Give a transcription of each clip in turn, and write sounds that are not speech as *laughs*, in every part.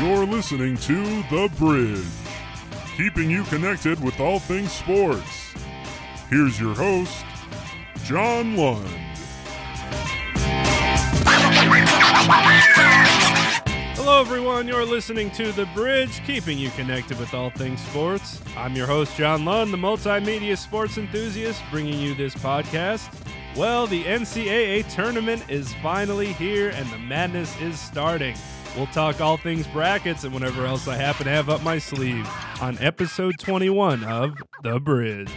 You're listening to The Bridge, keeping you connected with all things sports. Here's your host, John Lund. Hello, everyone. You're listening to The Bridge, keeping you connected with all things sports. I'm your host, John Lund, the multimedia sports enthusiast, bringing you this podcast. Well, the NCAA tournament is finally here and the madness is starting. We'll talk all things brackets and whatever else I happen to have up my sleeve on episode 21 of The Bridge.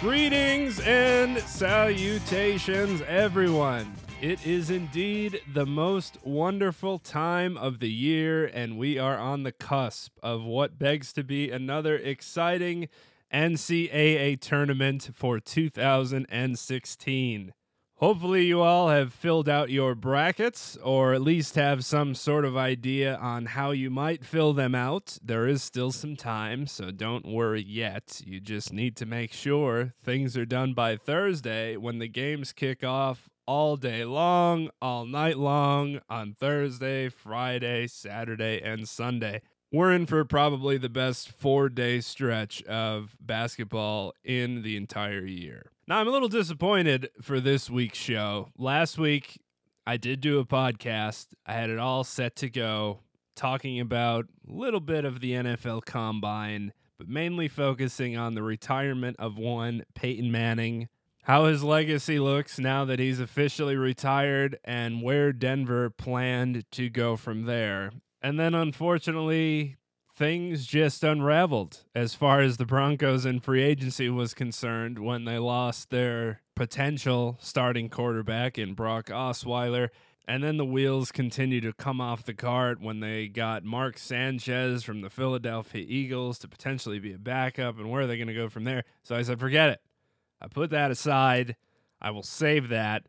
Greetings and salutations, everyone. It is indeed the most wonderful time of the year, and we are on the cusp of what begs to be another exciting NCAA tournament for 2016. Hopefully, you all have filled out your brackets or at least have some sort of idea on how you might fill them out. There is still some time, so don't worry yet. You just need to make sure things are done by Thursday when the games kick off all day long, all night long on Thursday, Friday, Saturday, and Sunday. We're in for probably the best four day stretch of basketball in the entire year. Now, I'm a little disappointed for this week's show. Last week, I did do a podcast, I had it all set to go, talking about a little bit of the NFL combine, but mainly focusing on the retirement of one Peyton Manning how his legacy looks now that he's officially retired and where Denver planned to go from there. And then unfortunately, things just unraveled as far as the Broncos and free agency was concerned when they lost their potential starting quarterback in Brock Osweiler. And then the wheels continue to come off the cart when they got Mark Sanchez from the Philadelphia Eagles to potentially be a backup. And where are they going to go from there? So I said, forget it. I put that aside. I will save that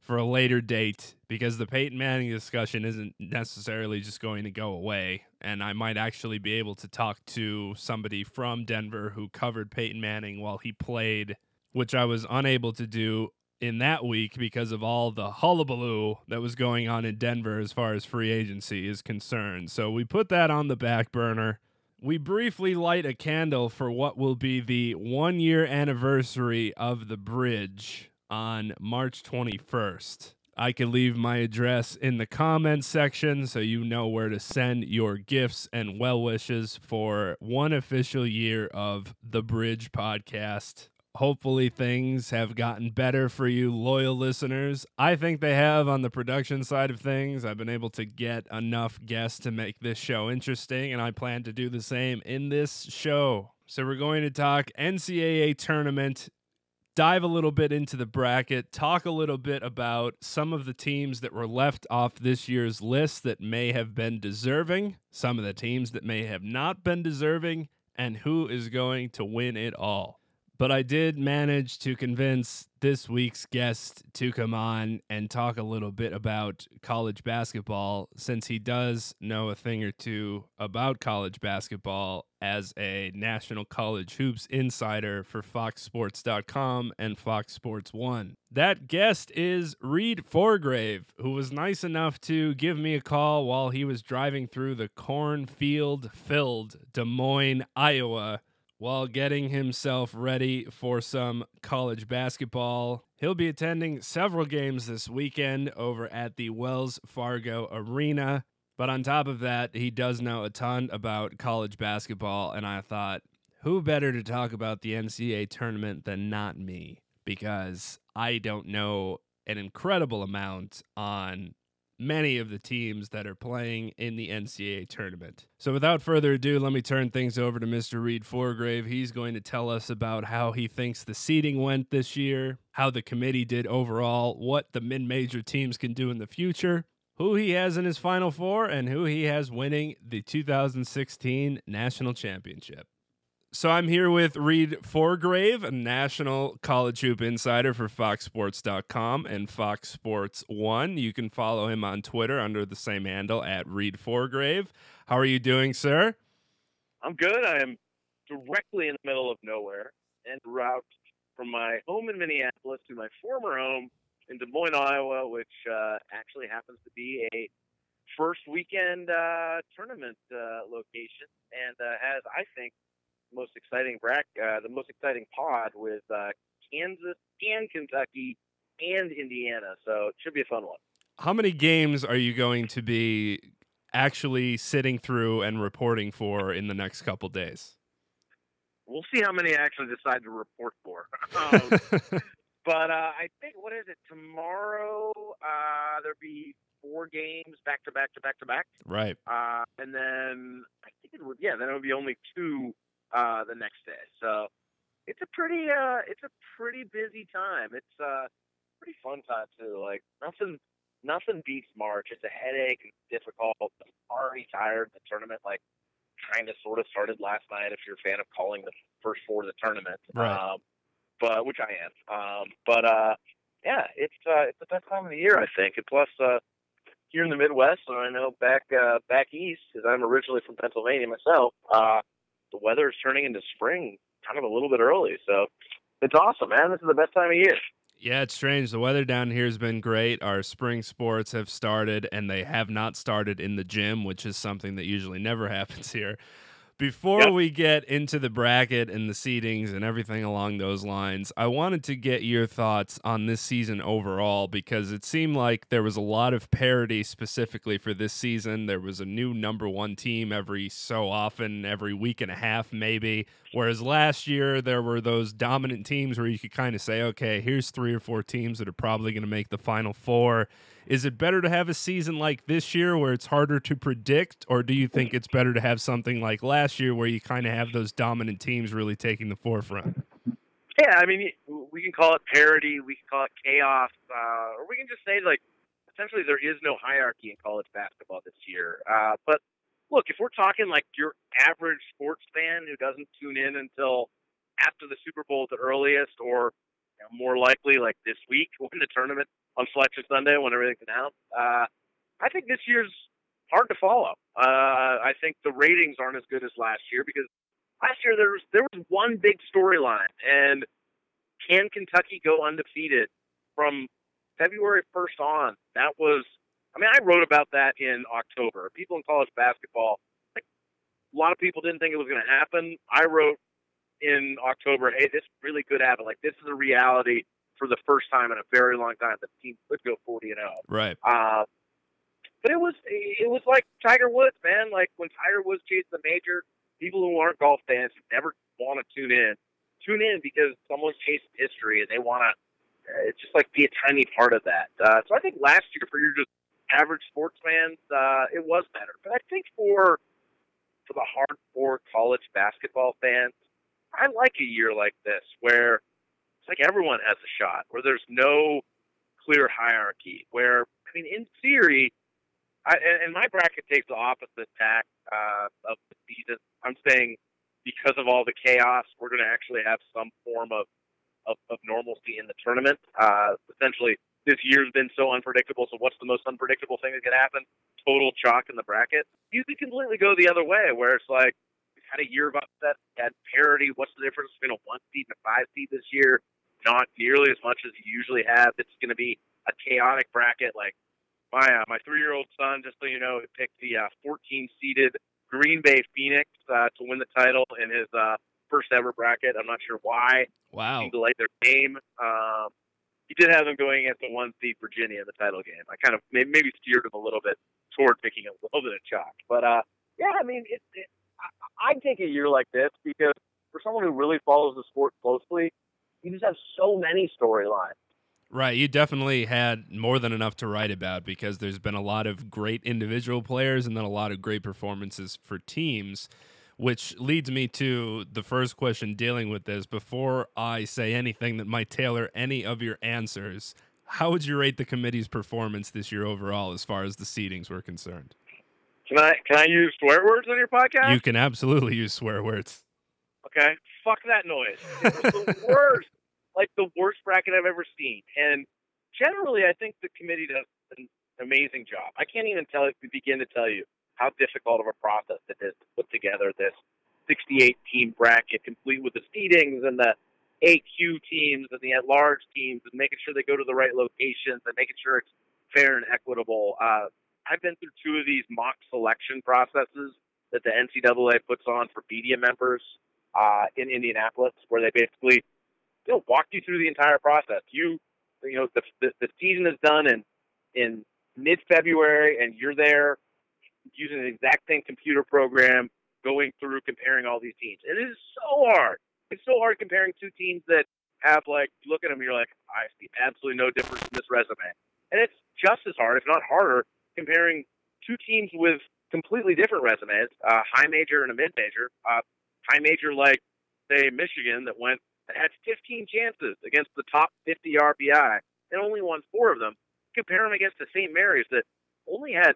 for a later date because the Peyton Manning discussion isn't necessarily just going to go away. And I might actually be able to talk to somebody from Denver who covered Peyton Manning while he played, which I was unable to do in that week because of all the hullabaloo that was going on in Denver as far as free agency is concerned. So we put that on the back burner we briefly light a candle for what will be the one year anniversary of the bridge on March 21st. I can leave my address in the comments section so you know where to send your gifts and well wishes for one official year of the Bridge podcast. Hopefully, things have gotten better for you, loyal listeners. I think they have on the production side of things. I've been able to get enough guests to make this show interesting, and I plan to do the same in this show. So, we're going to talk NCAA tournament, dive a little bit into the bracket, talk a little bit about some of the teams that were left off this year's list that may have been deserving, some of the teams that may have not been deserving, and who is going to win it all but I did manage to convince this week's guest to come on and talk a little bit about college basketball since he does know a thing or two about college basketball as a National College Hoops insider for FoxSports.com and Fox Sports 1. That guest is Reid Forgrave, who was nice enough to give me a call while he was driving through the cornfield filled Des Moines, Iowa while getting himself ready for some college basketball. He'll be attending several games this weekend over at the Wells Fargo Arena. But on top of that, he does know a ton about college basketball, and I thought, who better to talk about the NCAA tournament than not me? Because I don't know an incredible amount on many of the teams that are playing in the NCAA tournament. So, without further ado, let me turn things over to Mr. Reid Forgrave. He's going to tell us about how he thinks the seeding went this year, how the committee did overall, what the mid major teams can do in the future, who he has in his Final Four, and who he has winning the 2016 National Championship. So I'm here with Reid Forgrave, a national college hoop insider for FoxSports.com and Fox Sports One. You can follow him on Twitter under the same handle at Reid Forgrave. How are you doing, sir? I'm good. I am directly in the middle of nowhere and route from my home in Minneapolis to my former home in Des Moines, Iowa, which uh, actually happens to be a first weekend uh, tournament uh, location and uh, has, I think, most exciting brack, uh, the most exciting pod with uh, Kansas and Kentucky and Indiana. So it should be a fun one. How many games are you going to be actually sitting through and reporting for in the next couple days? We'll see how many I actually decide to report for. *laughs* um, *laughs* but uh, I think what is it tomorrow? Uh, there'll be four games back to back to back to back. Right. Uh, and then I think it would yeah, then it would be only two uh, the next day. So it's a pretty uh, it's a pretty busy time. It's a uh, pretty fun time too. Like nothing nothing beats March. It's a headache. It's difficult. I'm already tired. The tournament like kind of sort of started last night. If you're a fan of calling the first four of the tournament, right. um, but which I am. Um, but uh, yeah, it's uh, it's the best time of the year, I think. And plus, uh, here in the Midwest, and I know back uh, back east, because I'm originally from Pennsylvania myself. Uh, the weather is turning into spring kind of a little bit early. So it's awesome, man. This is the best time of year. Yeah, it's strange. The weather down here has been great. Our spring sports have started, and they have not started in the gym, which is something that usually never *laughs* happens here. Before yep. we get into the bracket and the seedings and everything along those lines, I wanted to get your thoughts on this season overall because it seemed like there was a lot of parity specifically for this season. There was a new number one team every so often, every week and a half, maybe. Whereas last year, there were those dominant teams where you could kind of say, okay, here's three or four teams that are probably going to make the final four is it better to have a season like this year where it's harder to predict, or do you think it's better to have something like last year where you kind of have those dominant teams really taking the forefront? Yeah, I mean, we can call it parity, we can call it chaos, uh, or we can just say like essentially there is no hierarchy in college basketball this year. Uh, but look, if we're talking like your average sports fan who doesn't tune in until after the Super Bowl at the earliest, or you know, more likely like this week *laughs* when the tournament on Selection Sunday when everything's announced. Uh, I think this year's hard to follow. Uh, I think the ratings aren't as good as last year because last year there was there was one big storyline, and can Kentucky go undefeated from February 1st on? That was, I mean, I wrote about that in October. People in college basketball, like, a lot of people didn't think it was going to happen. I wrote in October, hey, this really could happen. Like, this is a reality for the first time in a very long time the team could go 40 and 0. Right. Uh, but it was it was like Tiger Woods, man. Like when Tiger Woods chased the major, people who aren't golf fans never want to tune in. Tune in because someone's chasing history and they want to. Uh, it's just like be a tiny part of that. Uh, so I think last year for your just average sports fans, uh, it was better. But I think for for the hardcore college basketball fans, I like a year like this where it's like everyone has a shot, where there's no clear hierarchy. Where I mean, in theory, I, and my bracket takes the opposite tack uh, of the season. I'm saying because of all the chaos, we're going to actually have some form of, of, of normalcy in the tournament. Uh, essentially, this year's been so unpredictable. So, what's the most unpredictable thing that could happen? Total chalk in the bracket. You could completely go the other way, where it's like we've had a year of upset, had parity. What's the difference between a one seed and a five seed this year? Not nearly as much as you usually have. It's going to be a chaotic bracket. Like my uh, my three year old son, just so you know, picked the uh, 14 seeded Green Bay Phoenix uh, to win the title in his uh, first ever bracket. I'm not sure why. Wow. He delayed their game. Um, he did have them going against the one seed Virginia in the title game. I kind of maybe, maybe steered him a little bit toward picking a little bit of chalk. But uh, yeah, I mean, it, it, I, I take a year like this because for someone who really follows the sport closely, you just have so many storylines. Right, you definitely had more than enough to write about because there's been a lot of great individual players and then a lot of great performances for teams, which leads me to the first question dealing with this. Before I say anything that might tailor any of your answers, how would you rate the committee's performance this year overall as far as the seedings were concerned? Can I can I use swear words on your podcast? You can absolutely use swear words. Okay, fuck that noise. It was the *laughs* worst, like the worst bracket I've ever seen. And generally, I think the committee does an amazing job. I can't even tell begin to tell you how difficult of a process it is to put together this 68 team bracket, complete with the seedings and the AQ teams and the at large teams, and making sure they go to the right locations and making sure it's fair and equitable. Uh, I've been through two of these mock selection processes that the NCAA puts on for media members uh, in Indianapolis, where they basically you know walk you through the entire process. You you know the the, the season is done in in mid February, and you're there using the exact same computer program, going through comparing all these teams. It is so hard. It's so hard comparing two teams that have like look at them, you're like, I see absolutely no difference in this resume, and it's just as hard, if not harder, comparing two teams with completely different resumes, uh, high major and a mid major. Uh, high major like say Michigan that went that had 15 chances against the top 50 RPI and only won four of them. Compare them against the St. Mary's that only had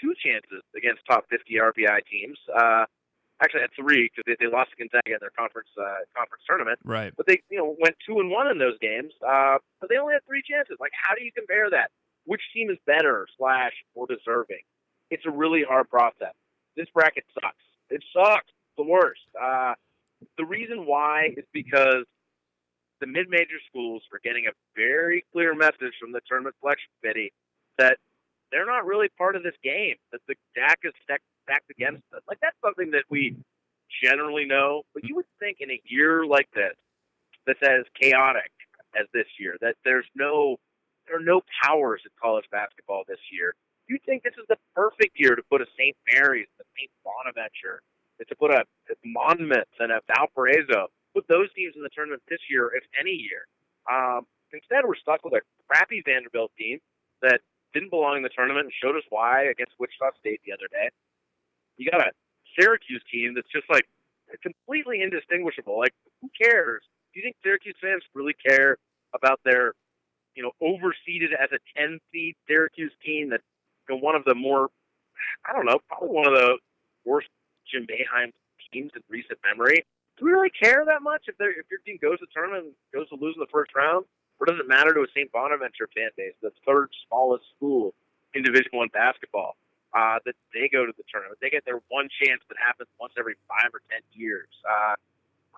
two chances against top 50 RPI teams. Uh, actually, had three because they, they lost to Gonzaga in their conference uh, conference tournament. Right. But they you know went two and one in those games. Uh, but they only had three chances. Like, how do you compare that? Which team is better slash more deserving? It's a really hard process. This bracket sucks. It sucks. The worst. Uh, the reason why is because the mid-major schools are getting a very clear message from the tournament selection committee that they're not really part of this game. That the deck is stacked, stacked against us. Like that's something that we generally know, but you would think in a year like this, that's as chaotic as this year, that there's no there are no powers in college basketball this year. You think this is the perfect year to put a St. Mary's, the St. Bonaventure, to put a, Monmouth and a Valparaiso, put those teams in the tournament this year, if any year. Um, instead, we're stuck with a crappy Vanderbilt team that didn't belong in the tournament and showed us why against Wichita State the other day. You got a Syracuse team that's just like completely indistinguishable. Like, who cares? Do you think Syracuse fans really care about their, you know, overseeded as a 10 seed Syracuse team that's one of the more, I don't know, probably one of the worst Jim Boeheim teams in recent memory. Do we really care that much if, if your team goes to the tournament and goes to lose in the first round? Or does it matter to a St. Bonaventure fan base, the third smallest school in Division One basketball, uh, that they go to the tournament? They get their one chance that happens once every five or ten years. Uh,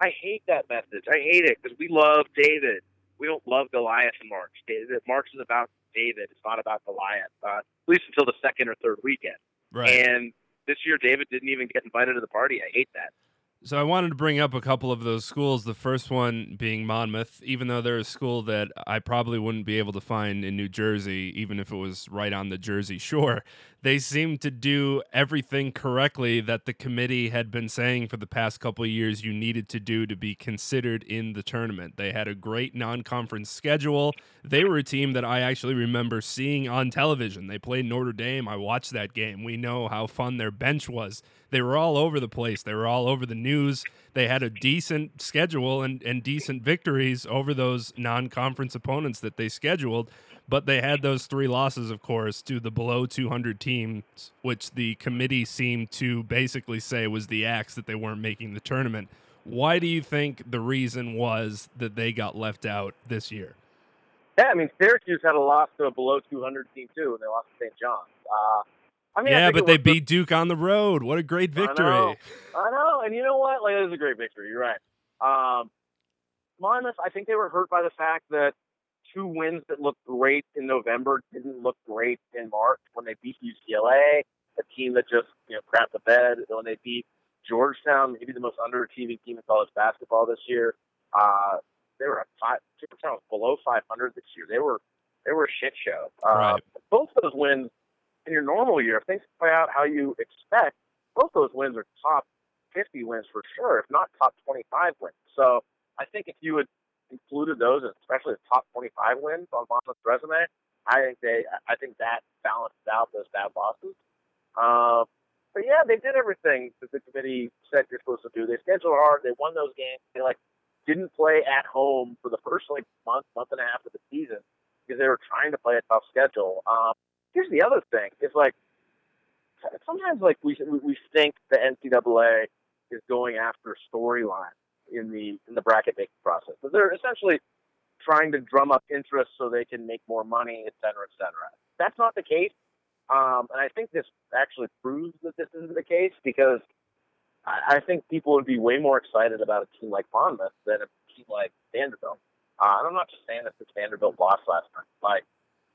I hate that message. I hate it because we love David. We don't love Goliath and March. David, March is about David. It's not about Goliath, uh, at least until the second or third weekend. Right. And this year, David didn't even get invited to the party. I hate that. So I wanted to bring up a couple of those schools. The first one being Monmouth, even though they're a school that I probably wouldn't be able to find in New Jersey, even if it was right on the Jersey shore. They seem to do everything correctly that the committee had been saying for the past couple of years you needed to do to be considered in the tournament. They had a great non-conference schedule. They were a team that I actually remember seeing on television. They played Notre Dame. I watched that game. We know how fun their bench was. They were all over the place. They were all over the news. They had a decent schedule and, and decent victories over those non conference opponents that they scheduled. But they had those three losses, of course, to the below 200 teams, which the committee seemed to basically say was the axe that they weren't making the tournament. Why do you think the reason was that they got left out this year? Yeah, I mean, Syracuse had a loss to a below 200 team, too, and they lost to St. John's. Uh, I mean, yeah, I but they beat Duke on the road. What a great victory! I know. I know. And you know what? Like, it was a great victory. You're right. Um, Monmouth, I think they were hurt by the fact that two wins that looked great in November didn't look great in March when they beat UCLA, a team that just you know crapped the bed. When they beat Georgetown, maybe the most underachieving team in college basketball this year. Uh, they were at five. Georgetown was below 500 this year. They were they were a shit show. Uh, Right. Both those wins in your normal year, if things play out how you expect, both those wins are top 50 wins for sure, if not top 25 wins. So I think if you would included those, especially the top 25 wins on Monmouth's resume, I think they, I think that balanced out those bad losses. Um, but yeah, they did everything that the committee said you're supposed to do. They scheduled hard. They won those games. They like didn't play at home for the first like month, month and a half of the season because they were trying to play a tough schedule. Um, here's the other thing: it's like sometimes like we we think the NCAA is going after storylines in the in the bracket making process, but they're essentially trying to drum up interest so they can make more money, et cetera, et cetera. That's not the case. Um, and I think this actually proves that this isn't the case because I, I think people would be way more excited about a team like Monmouth than a team like Vanderbilt. Uh, and I'm not just saying that because Vanderbilt lost last night. Like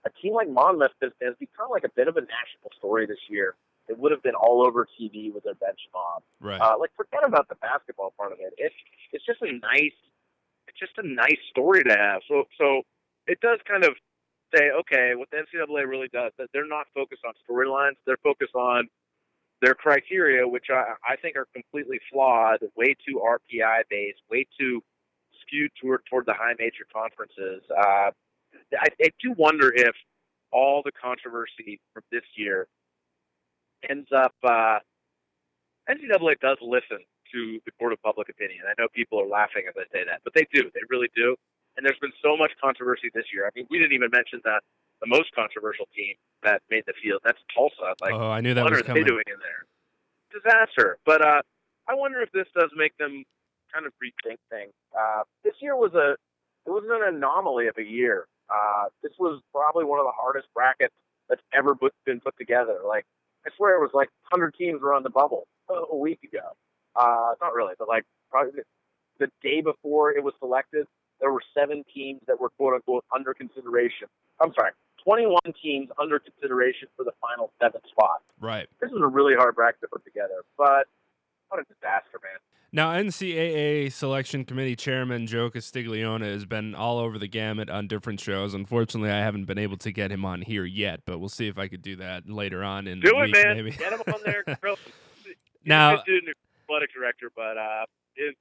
a team like Monmouth has, has become like a bit of a national story this year. It would have been all over TV with their bench mob. Right. Uh, like forget about the basketball part of it. It's it's just a nice it's just a nice story to have. So so it does kind of say, okay, what the NCAA really does that they're not focused on storylines. They're focused on their criteria, which I, I think are completely flawed, way too RPI based, way too skewed toward toward the high major conferences. Uh, I, I do wonder if all the controversy from this year ends up. Uh, NCAA does listen to the court of public opinion. I know people are laughing as I say that, but they do. They really do. And there's been so much controversy this year. I mean, we didn't even mention the the most controversial team that made the field. That's Tulsa. Like, oh, I knew that what was are coming. they doing in there? Disaster. But uh, I wonder if this does make them kind of rethink things. Uh, this year was a it was an anomaly of a year. Uh, this was probably one of the hardest brackets that's ever put, been put together. Like I swear it was like 100 teams were on the bubble a, week ago. Uh, not really, but like probably the, the day before it was selected, there were seven teams that were quote unquote under consideration. I'm sorry, 21 teams under consideration for the final seven spots. Right. This was a really hard bracket to put together, but what a disaster, man. Now, NCAA Selection Committee Chairman Joe Castiglione has been all over the gamut on different shows. Unfortunately, I haven't been able to get him on here yet, but we'll see if I could do that later on in Do the it, week, man. maybe. Get him on there. *laughs* He's Now- a good dude and athletic director, but uh, his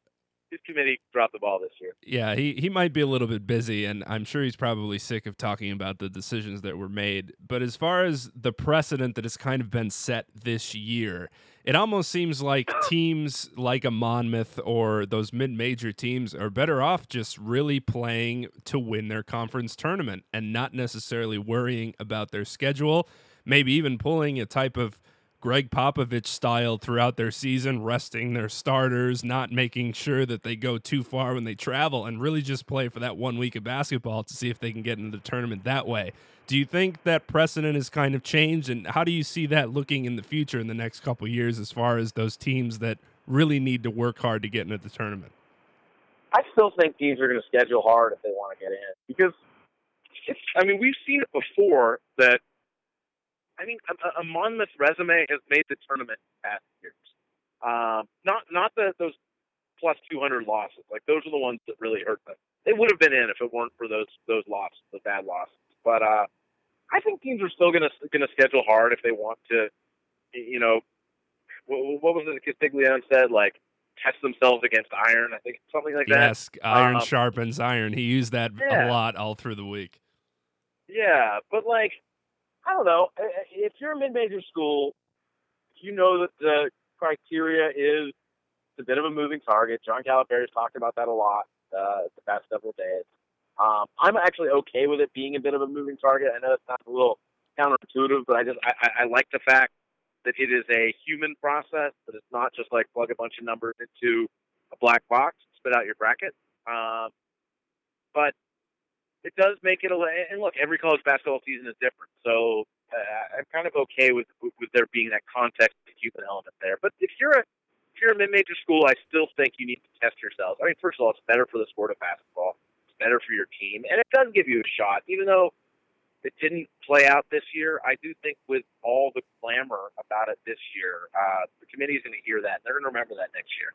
his committee dropped the ball this year. Yeah, he, he might be a little bit busy, and I'm sure he's probably sick of talking about the decisions that were made. But as far as the precedent that has kind of been set this year, it almost seems like teams like a Monmouth or those mid major teams are better off just really playing to win their conference tournament and not necessarily worrying about their schedule, maybe even pulling a type of Gregg Popovich style throughout their season, resting their starters, not making sure that they go too far when they travel, and really just play for that one week of basketball to see if they can get into the tournament that way. Do you think that precedent has kind of changed, and how do you see that looking in the future in the next couple years as far as those teams that really need to work hard to get into the tournament? I still think teams are going to schedule hard if they want to get in because it's. I mean, we've seen it before that. I mean, a, a Monmouth resume has made the tournament past years. Um, not not the those plus 200 losses. Like those are the ones that really hurt them. They would have been in if it weren't for those those losses, the bad losses. But uh, I think teams are still going to going to schedule hard if they want to. You know, what, what was it Castiglione said? Like test themselves against iron. I think something like that. Yes, iron Um, sharpens iron. He used that yeah. a lot all through the week. Yeah, but like, I don't know. If you're a mid-major school, you know that the criteria is a bit of a moving target. John Calipari's talked about that a lot uh, the past several days. Um, I'm actually okay with it being a bit of a moving target. I know it sounds a little counterintuitive, but I just I, I, like the fact that it is a human process. That it's not just like plug a bunch of numbers into a black box, spit out your bracket. Um, but it does make it a and look every college basketball season is different so uh, i'm kind of okay with with there being that context the human element there but if you're a if you're a mid-major school i still think you need to test yourselves i mean first of all it's better for the sport of basketball it's better for your team and it does give you a shot even though it didn't play out this year i do think with all the clamor about it this year uh the committee's going to hear that they're going to remember that next year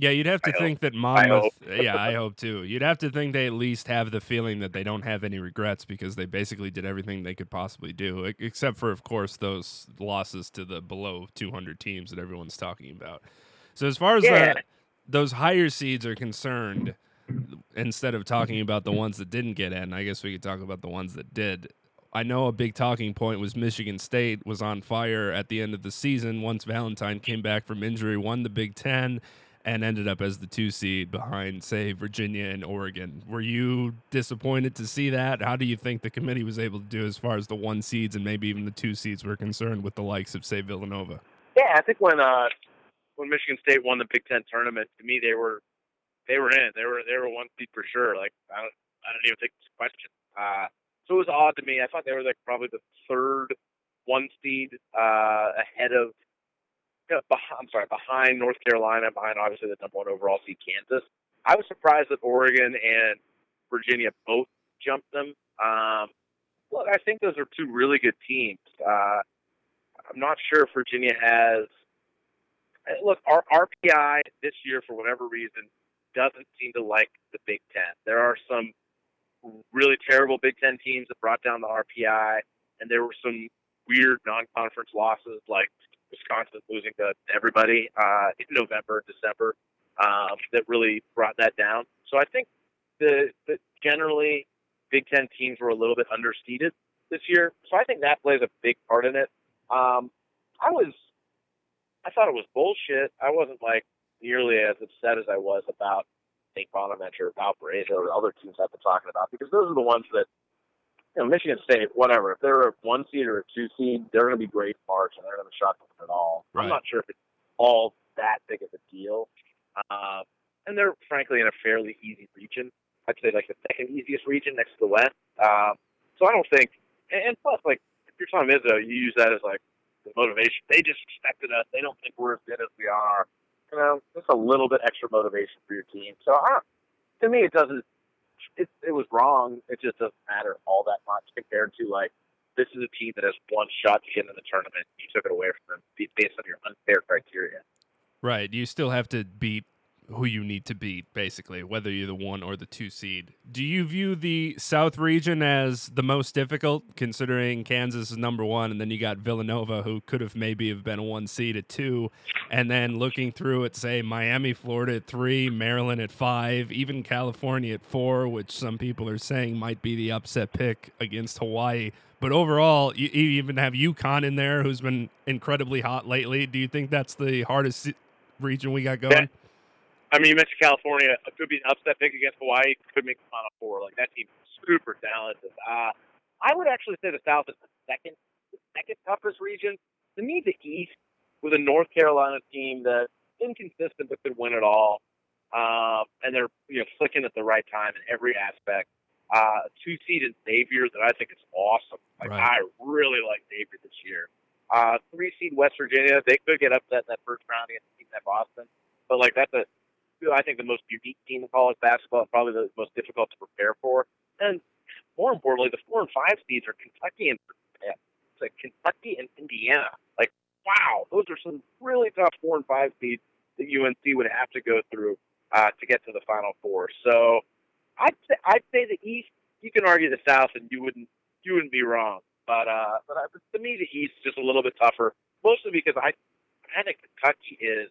Yeah, you'd have to I think that hope. Monmouth. *laughs* yeah, I hope too. You'd have to think they at least have the feeling that they don't have any regrets because they basically did everything they could possibly do, except for, of course, those losses to the below 200 teams that everyone's talking about. So as far as Yeah. the, those higher seeds are concerned, instead of talking about the ones that didn't get in, I guess we could talk about the ones that did. I know a big talking point was Michigan State was on fire at the end of the season once Valentine came back from injury, won the Big Ten, and ended up as the two seed behind, say, Virginia and Oregon. Were you disappointed to see that? How do you think the committee was able to do as far as the one seeds and maybe even the two seeds were concerned with the likes of, say, Villanova? Yeah, I think when uh when Michigan State won the Big Ten tournament, to me they were they were in. They were they were one seed for sure. Like I don't I don't even think it's a question. Uh, so it was odd to me. I thought they were like probably the third one seed uh, ahead of. You know, behind, I'm sorry, behind North Carolina, behind obviously the number one overall seed Kansas. I was surprised that Oregon and Virginia both jumped them. Um, look, I think those are two really good teams. Uh, I'm not sure if Virginia has. Look, our RPI this year, for whatever reason, doesn't seem to like the Big Ten. There are some really terrible Big Ten teams that brought down the RPI, and there were some weird non-conference losses, like Wisconsin losing to everybody uh, in November December, um, that really brought that down. So I think the, the generally Big Ten teams were a little bit underseeded this year, so I think that plays a big part in it. Um, I was, I thought it was bullshit. I wasn't like nearly as upset as I was about St. Bonaventure, Valparaiso, or other teams I've been talking about because those are the ones that, you know, Michigan State, whatever. If they're a one seed or a two seed, they're going to be great in March and they're going to shock them at all. Right. I'm not sure if it's all that big of a deal. Uh, and they're frankly in a fairly easy region. I'd say like the second easiest region next to the West. Um, so I don't think, and, plus, like if you're Tom Izzo, you use that as like the motivation. They just respected us. They don't think we're as good as we are. You know, just a little bit extra motivation for your team. So I to me, it doesn't. It, it was wrong. It just doesn't matter all that much compared to like this is a team that has one shot to get in the tournament. You took it away from them based on your unfair criteria. Right. You still have to beat who you need to beat, basically, whether you're the one or the two seed. Do you view the South region as the most difficult, considering Kansas is number one, and then you got Villanova, who could have maybe have been a one seed at two, and then looking through at say Miami, Florida at three, Maryland at five, even California at four, which some people are saying might be the upset pick against Hawaii. But overall, you, you even have UConn in there, who's been incredibly hot lately. Do you think that's the hardest region we got going? I mean, you mentioned California. It could be an upset pick against Hawaii. Could make the Final Four. Like that team's super talented. Uh, I would actually say the South is the second, the second toughest region. To me, the East with a North Carolina team that's inconsistent but could win it all, um, and they're you know clicking at the right time in every aspect. Uh, two seed in Xavier that I think is awesome. Like Right. I really like Xavier this year. Uh, three seed West Virginia, they could get upset in that first round against a team like Boston, but like that's a I think the most unique team in college basketball, probably the most difficult to prepare for. And more importantly, the four and five seeds are Kentucky and it's like Kentucky and Indiana. Like, wow, those are some really tough four and five seeds that UNC would have to go through uh, to get to the Final Four. So, I'd say, I'd say the East. You can argue the South, and you wouldn't you wouldn't be wrong. But uh, but uh, to me, the East is just a little bit tougher, mostly because I I think Kentucky is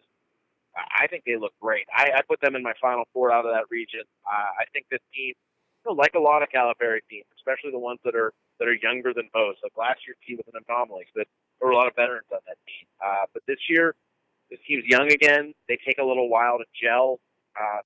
I think they look great. I, I put them in my final four out of that region. Uh, I think this team, you know, like a lot of Calipari teams, especially the ones that are that are younger than most. Like last year's team was an anomaly, but there were a lot of veterans on that team. Uh, but this year, this team's young again. They take a little while to gel. Uh,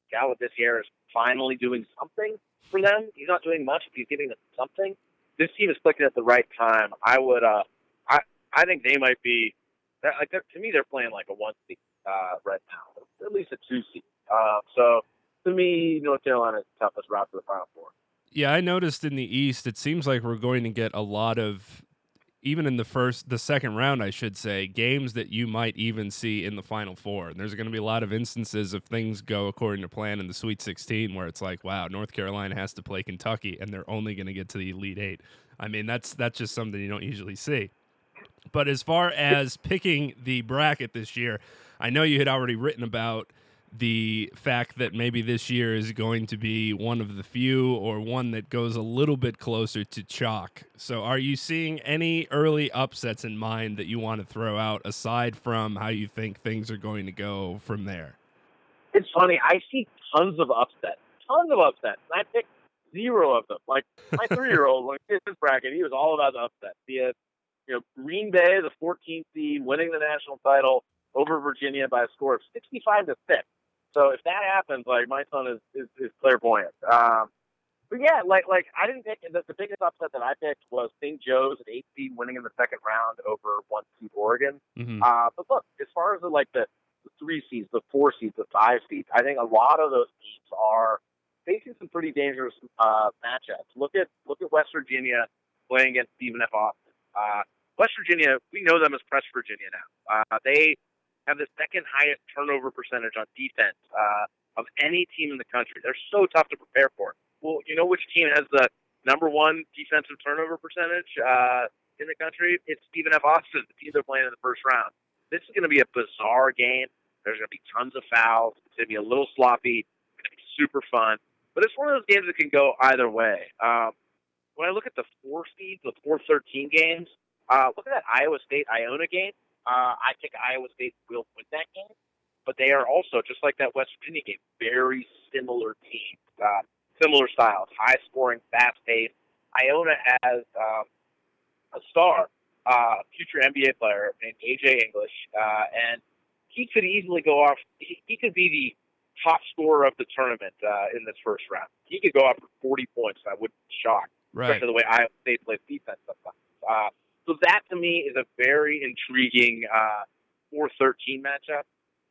year is finally doing something for them. He's not doing much, but he's giving them something. This team is clicking at the right time. I would, uh, I, I think they might be. They're- Like to me, they're playing like a one seed uh, right now, at least a two seed. Uh, so to me, North Carolina is the toughest route to the Final Four. Yeah, I noticed in the East, it seems like we're going to get a lot of, even in the first, the second round, I should say, games that you might even see in the Final Four. And there's going to be a lot of instances if things go according to plan in the Sweet 16 where it's like, wow, North Carolina has to play Kentucky and they're only going to get to the Elite Eight. I mean, that's that's just something you don't usually see. But as far as picking the bracket this year, I know you had already written about the fact that maybe this year is going to be one of the few or one that goes a little bit closer to chalk. So, are you seeing any early upsets in mind that you want to throw out aside from how you think things are going to go from there? It's funny. I see tons of upsets, tons of upsets. I picked zero of them. Like my *laughs* three-year-old, when he his bracket, he was all about the upsets. He had, you know, Green Bay, the 14th seed, winning the national title over Virginia by a score of 65 to six. So if that happens, like my son is is, is clairvoyant. Um, but yeah, like like I didn't pick the, the biggest upset that I picked was St. Joe's at eight seed winning in the second round over one seed Oregon. Mhm. Uh, but look, as far as the, like the, the three seeds, the four seeds, the five seeds, I think a lot of those teams are facing some pretty dangerous uh, matchups. Look at look at West Virginia playing against Stephen F. Austin. Uh, West Virginia, we know them as Press Virginia now. Uh, they have the second highest turnover percentage on defense uh, of any team in the country. They're so tough to prepare for. Well, you know which team has the number one defensive turnover percentage uh, in the country? It's Stephen F. Austin, the team they're playing in the first round. This is going to be a bizarre game. There's going to be tons of fouls. It's going to be a little sloppy. It's going to be super fun. But it's one of those games that can go either way. Um, when I look at the four seeds, the four thirteen games, uh, look at that Iowa State Iona game. Uh, I think Iowa State will win that game, but they are also just like that West Virginia game, very similar teams, uh, similar styles, high scoring, fast paced. Iona has um, a star, uh, future NBA player named AJ English, uh, and he could easily go off. He, he could be the top scorer of the tournament uh, in this first round. He could go off for 40 points. I wouldn't be shocked Right. especially the way Iowa State plays defense sometimes. Uh, so that to me is a very intriguing uh, 4-13 matchup.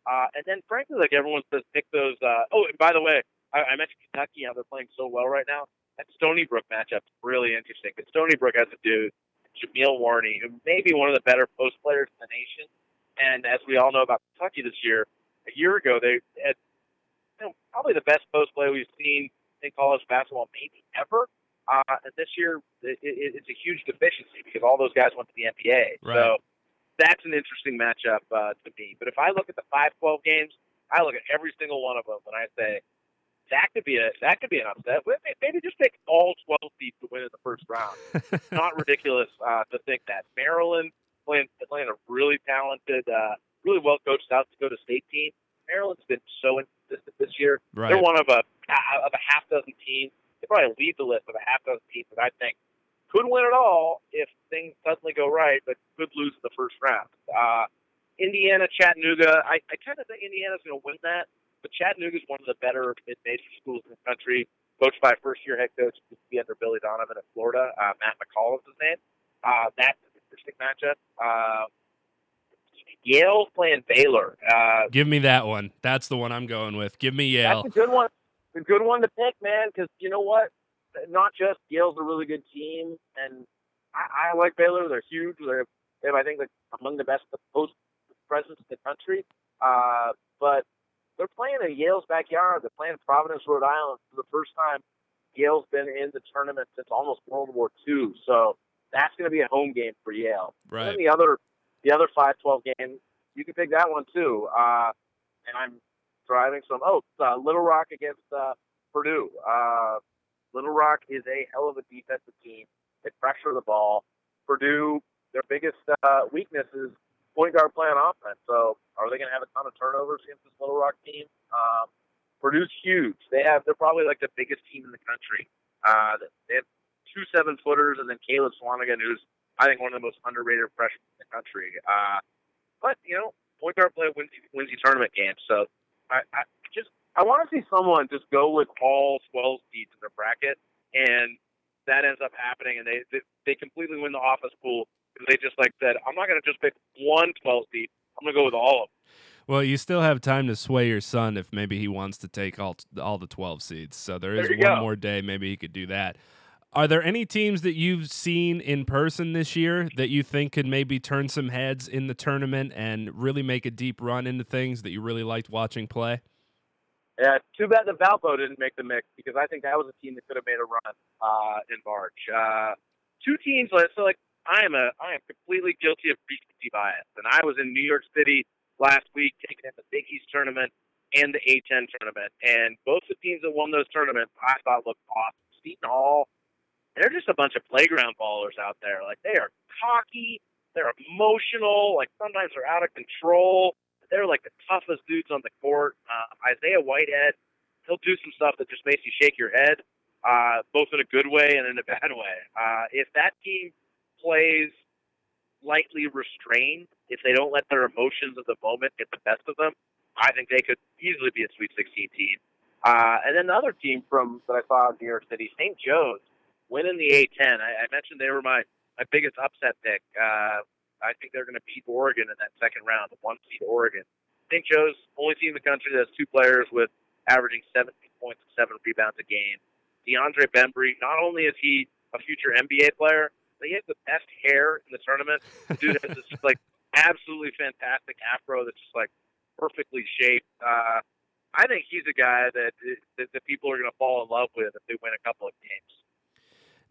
Uh, and then frankly, like everyone says, pick those. Uh, oh, and by the way, I, I mentioned Kentucky how they're playing so well right now. That Stony Brook matchup's really interesting because Stony Brook has a dude, Jameel Warney, who may be one of the better post players in the nation. And as we all know about Kentucky this year, a year ago they had you know, probably the best post play we've seen in college basketball maybe ever. Uh, and this year, it, it, it's a huge deficiency because all those guys went to the NBA. Right. So that's an interesting matchup uh, to me. But if I look at the 5-12 games, I look at every single one of them and I say that could be a that could be an upset. Maybe just pick all 12 seeds to win in the first round. It's *laughs* not ridiculous uh, to think that. Maryland playing playing a really talented, uh, really well coached South Dakota State team. Maryland's been so inconsistent this year. Right. They're one of a of a half dozen teams. They probably lead the list of a half dozen teams that I think could win it all if things suddenly go right, but could lose in the first round. Uh, Indiana, Chattanooga. I, I tend to think Indiana's going to win that, but Chattanooga's one of the better mid-major schools in the country, coached by a first-year head coach who used to be under Billy Donovan at Florida. Uh, Matt McCall is his name. Uh, that's an interesting matchup. Uh, Yale's playing Baylor. Uh, Give me that one. That's the one I'm going with. Give me Yale. That's a good one. A good one to pick, man. Because you know what? Not just Yale's a really good team, and I, I like Baylor. They're huge. They're, they have, I think, like, among the best post presence in the country. Uh, but they're playing in Yale's backyard. They're playing in Providence, Rhode Island for the first time. Yale's been in the tournament since almost World War II, so that's going to be a home game for Yale. And Right. then the other, the other five twelve game, you can pick that one too. Uh, and I'm driving some. Oh, uh, Little Rock against uh, Purdue. Uh, Little Rock is a hell of a defensive team. They pressure the ball. Purdue, their biggest uh, weakness is point guard play on offense. So, are they going to have a ton of turnovers against this Little Rock team? Um, Purdue's huge. They have. They're probably like the biggest team in the country. Uh, they have two seven footers, and then Caleb Swanigan, who's I think one of the most underrated freshmen in the country. Uh, but you know, point guard play wins, wins you tournament games. So I, I just I want to see someone just go with all 12 seeds in their bracket, and that ends up happening, and they they, they completely win the office pool because they just like said, I'm not going to just pick one 12 seed. I'm going to go with all of them. Well, you still have time to sway your son if maybe he wants to take all all the 12 seeds. So there is There one go. more day maybe he could do that. Are there any teams that you've seen in person this year that you think could maybe turn some heads in the tournament and really make a deep run into things that you really liked watching play? Yeah, too bad the Valpo didn't make the mix because I think that was a team that could have made a run uh, in March. Uh, two teams, so like I am a I am completely guilty of recency bias, and I was in New York City last week taking in the Big East tournament and the A10 tournament, and both the teams that won those tournaments I thought looked awesome. Seton Hall, they're just a bunch of playground ballers out there. Like they are cocky, they're emotional, like sometimes they're out of control they're like the toughest dudes on the court. Uh, Isaiah Whitehead, he'll do some stuff that just makes you shake your head, uh, both in a good way and in a *laughs* bad way. Uh, if that team plays lightly restrained, if they don't let their emotions of the moment get the best of them, I think they could easily be a Sweet 16 team. Uh, and then the other team from that I saw in New York City, St. Joe's, winning the A10. I, I mentioned they were my my biggest upset pick. Uh, I think they're going to beat Oregon in that second round, the one seed Oregon. St. Joe's only team in the country that has two players with averaging 17 points and seven rebounds a game. DeAndre Bembry, not only is he a future NBA player, but he has the best hair in the tournament. Dude has this *laughs* like absolutely fantastic afro that's just like perfectly shaped. Uh, I think he's a guy that that, that people are going to fall in love with if they win a couple of games.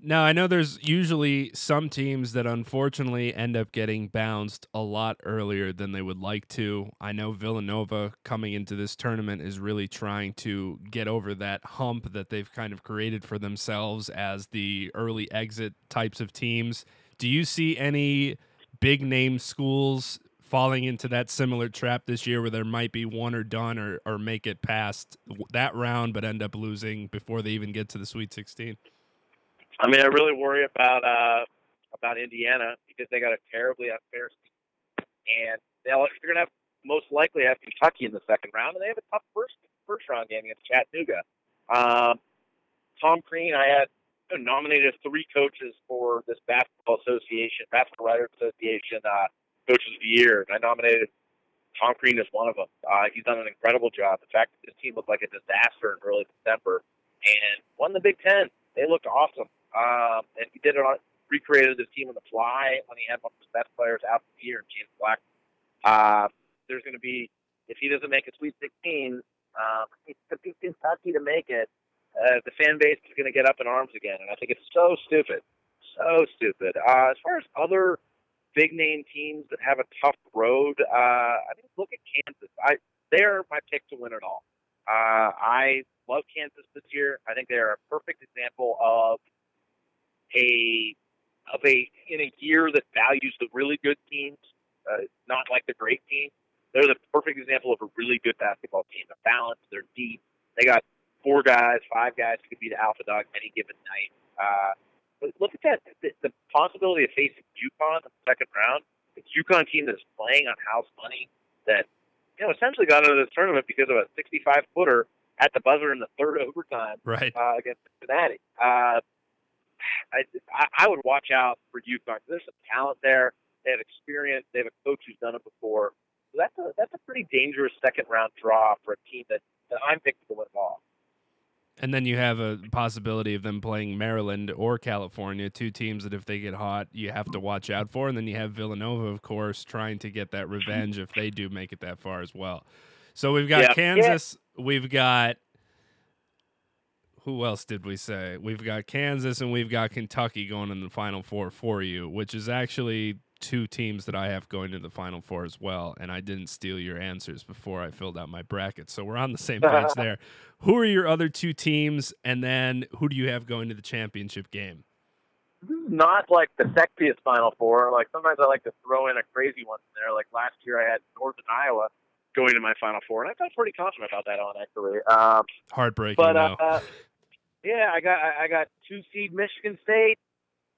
Now, I know there's usually some teams that unfortunately end up getting bounced a lot earlier than they would like to. I know Villanova coming into this tournament is really trying to get over that hump that they've kind of created for themselves as the early exit types of teams. Do you see any big name schools falling into that similar trap this year where there might be one or done or, or make it past that round but end up losing before they even get to the Sweet 16? I mean, I really worry about uh, about Indiana because they got a terribly unfair season, and they're going to have most likely have Kentucky in the second round, and they have a tough first first round game against Chattanooga. Um, Tom Crean, I had nominated three coaches for this basketball association, basketball writers association, uh, coaches of the year. And I nominated Tom Crean as one of them. Uh, he's done an incredible job. In fact, that his team looked like a disaster in early December and won the Big Ten. They looked awesome. Um, and he did it on, recreated his team on the fly when he had one of his best players out for the year, James Black. Uh, there's going to be, if he doesn't make a Sweet 16, uh, if he's Kentucky to make it, uh, the fan base is going to get up in arms again. And I think it's so stupid. So stupid. Uh, as far as other big name teams that have a tough road, uh, I mean, look at Kansas. I, they're my pick to win it all. Uh, I love Kansas this year. I think they're a perfect example of a of a in a year that values the really good teams, uh, not like the great teams. They're the perfect example of a really good basketball team. They're balanced. They're deep. They got four guys, five guys who could be the alpha dog any given night. Uh, but look at that. The, the possibility of facing UConn in the second round. The UConn team that is playing on house money that you know essentially got into this tournament because of a 65 footer at the buzzer in the third *laughs* overtime right. uh, against Cincinnati. Uh, I, I would watch out for UConn. There's some talent there. They have experience. They have a coach who's done it before. So that's a that's a pretty dangerous second round draw for a team that, that I'm picking to win it all. And then you have a possibility of them playing Maryland or California, two teams that if they get hot, you have to watch out for. And then you have Villanova, of course, trying to get that revenge if they do make it that far as well. So we've got Yeah. Kansas, we've got who else did we say? We've got Kansas and we've got Kentucky going in the final four for you, which is actually two teams that I have going to the final four as well. And I didn't steal your answers before I filled out my bracket. So we're on the same *laughs* page there. Who are your other two teams? And then who do you have going to the championship game? This is not like the sexiest Final Four. Like sometimes I like to throw in a crazy one in there. Like last year I had Northern Iowa going to my Final Four, and I felt pretty confident about that one actually. Um, Heartbreaking, but uh, yeah, I got I got two seed Michigan State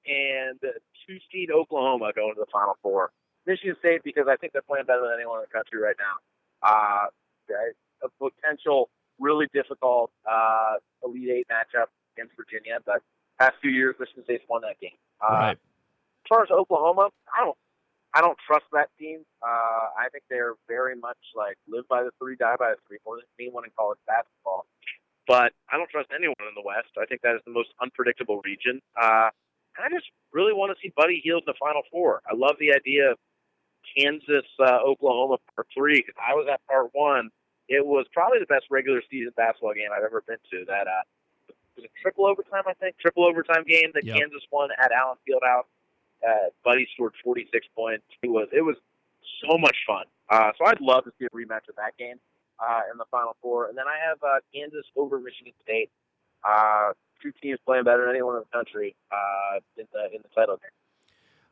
and two seed Oklahoma going to the Final Four. Michigan State because I think they're playing better than anyone in the country right now. Uh, a potential really difficult uh, Elite Eight matchup against Virginia, but past few years Michigan State's won that game. Uh, right. As far as Oklahoma, I don't I don't trust that team. Uh, I think they're very much like live by the three, die by the three, more than anyone in college basketball. But I don't trust anyone in the West. I think that is the most unpredictable region. Uh, and I just really want to see Buddy Hield in the Final Four. I love the idea of Kansas, uh, Oklahoma part three because I was at part one. It was probably the best regular season basketball game I've ever been to. That uh, was a triple overtime, I think, triple overtime game that Yep. Kansas won at Allen Fieldhouse. Uh, Buddy scored 46 points. It was it was so much fun. Uh, so I'd love to see a rematch of that game uh, in the Final Four. And then I have uh, Kansas over Michigan State. Uh, two teams playing better than anyone in the country uh, in the in the title game.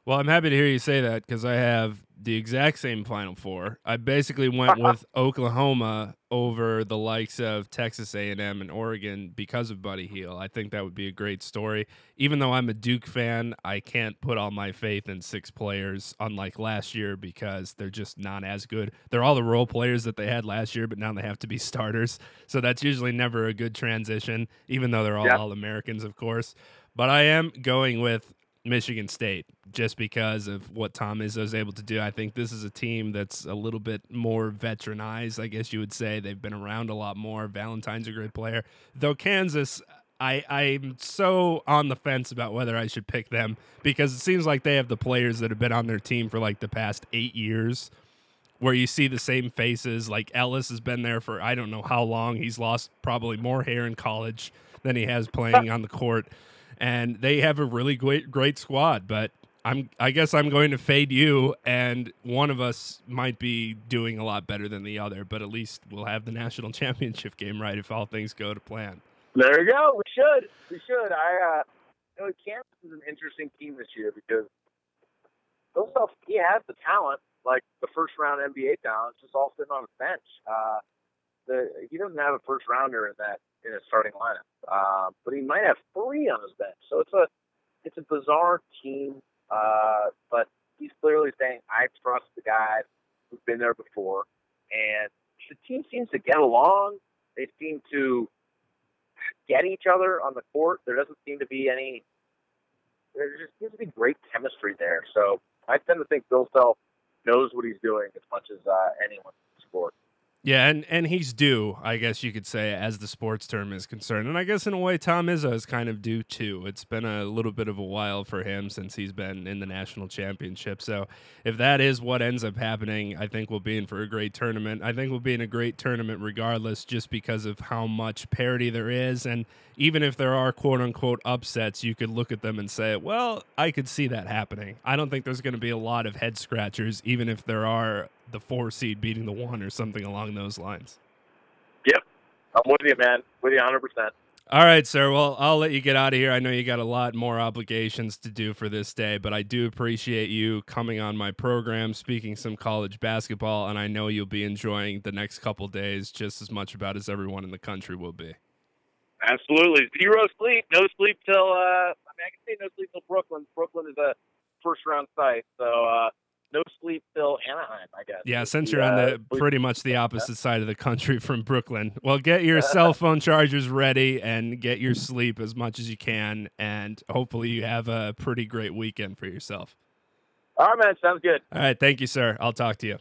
Well, I'm happy to hear you say that because I have the exact same Final Four. I basically went *laughs* with Oklahoma over the likes of Texas A&M and Oregon because of Buddy Hield. I think that would be a great story. Even though I'm a Duke fan, I can't put all my faith in six players, unlike last year, because they're just not as good. They're all the role players that they had last year, but now they have to be *laughs* starters. So that's usually never a good transition, even though they're all Yep. all Americans, of course. But I am going with Michigan State just because of what Tom Izzo is able to do. I think this is a team that's a little bit more veteranized, I guess you would say. They've been around a lot more. Valentine's a great player. Though Kansas, I, I'm so on the fence about whether I should pick them because it seems like they have the players that have been on their team for like the past eight years where you see the same faces. Like Ellis has been there for I don't know how long. He's lost probably more hair in college than he has playing on the court. And they have a really great great squad, but I'm I guess I'm going to fade you and one of us might be doing a lot better than the other, but at least we'll have the national *laughs* championship game right if all things go to plan. There you go. We should. We should. I uh you know, Kansas is an interesting team this year because Philip he has the talent, like the first round NBA talent, just all sitting on his bench. Uh the he doesn't have a first rounder in that in his starting lineup. Uh, but he might have three on his bench. So it's a it's a bizarre team. Uh but he's clearly saying I trust the guys who've been there before and the team seems to get along. They seem to get each other on the court. There doesn't seem to be any. There just seems to be great chemistry there. So I tend to think Bill Self knows what he's doing as much as uh, anyone in the sport. Yeah, and, and he's due, I guess you could say, as the sports term is concerned. And I guess in a way, Tom Izzo is kind of due too. It's been a little bit of a while for him since he's been in the national championship. So if that is what ends up happening, I think we'll be in for a great tournament. I think we'll be in a great tournament regardless, just because of how much parity there is. And even if there are quote unquote upsets, you could look at them and say, well, I could see that happening. I don't think there's going to be a lot of head scratchers, even if there are the four seed beating the one or something along those lines. Yep, I'm with you, man. With you 100. percent All right, sir. Well, I'll let you get out of here. I know you got a lot more obligations to do for this day, but I do appreciate you coming on my program, speaking some college basketball, and I know you'll be enjoying the next couple days just as much about as everyone in the country will be. Absolutely, zero sleep, no sleep till. Uh, I mean, I can say no sleep till Brooklyn. Brooklyn is a first round site, so uh, no sleep till Anaheim. I guess. Yeah, since you're on uh, the pretty much the opposite side of the country from Brooklyn. Well, get your cell phone chargers ready and get your sleep as much as you can, and hopefully you have a pretty great weekend for yourself. All right, man. Sounds good. All right, thank you, sir. I'll talk to you.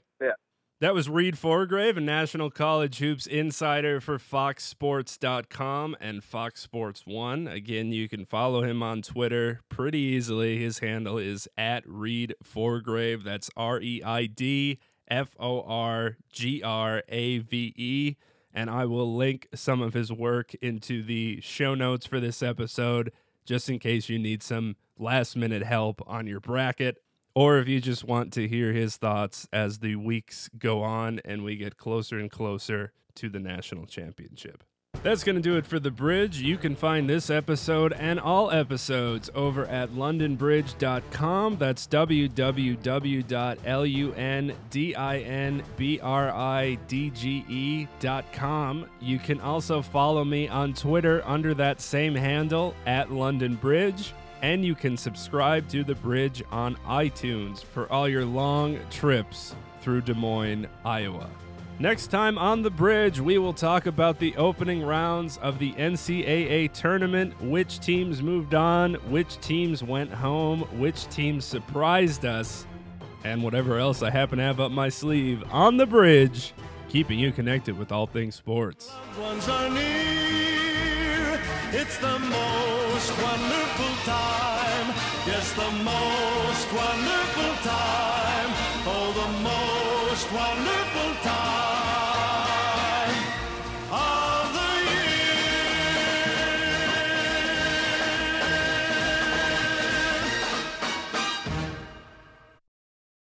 That was Reid Forgrave, a National College Hoops insider for FoxSports.com and Fox Sports One. Again, you can follow him on Twitter pretty easily. His handle is at Reid Forgrave. That's R E I D F O R G R A V E. And I will link some of his work into the show notes for this episode just in case you need some last minute help on your bracket or if you just want to hear his thoughts as the weeks go on and we get closer and closer to the national championship. That's going to do it for The Bridge. You can find this episode and all episodes over at londonbridge.com. That's www.lundinbridge.com. You can also follow me on Twitter under that same handle at London Bridge. And you can subscribe to The Bridge on iTunes for all your long trips through Des Moines, Iowa. Next time on The Bridge, we will talk about the opening rounds of the NCAA tournament, which teams moved on, which teams went home, which teams surprised us, and whatever else I happen to have up my sleeve on The Bridge, keeping you connected with all things sports. Most wonderful time. Yes, the most wonderful time. Oh, the most wonderful.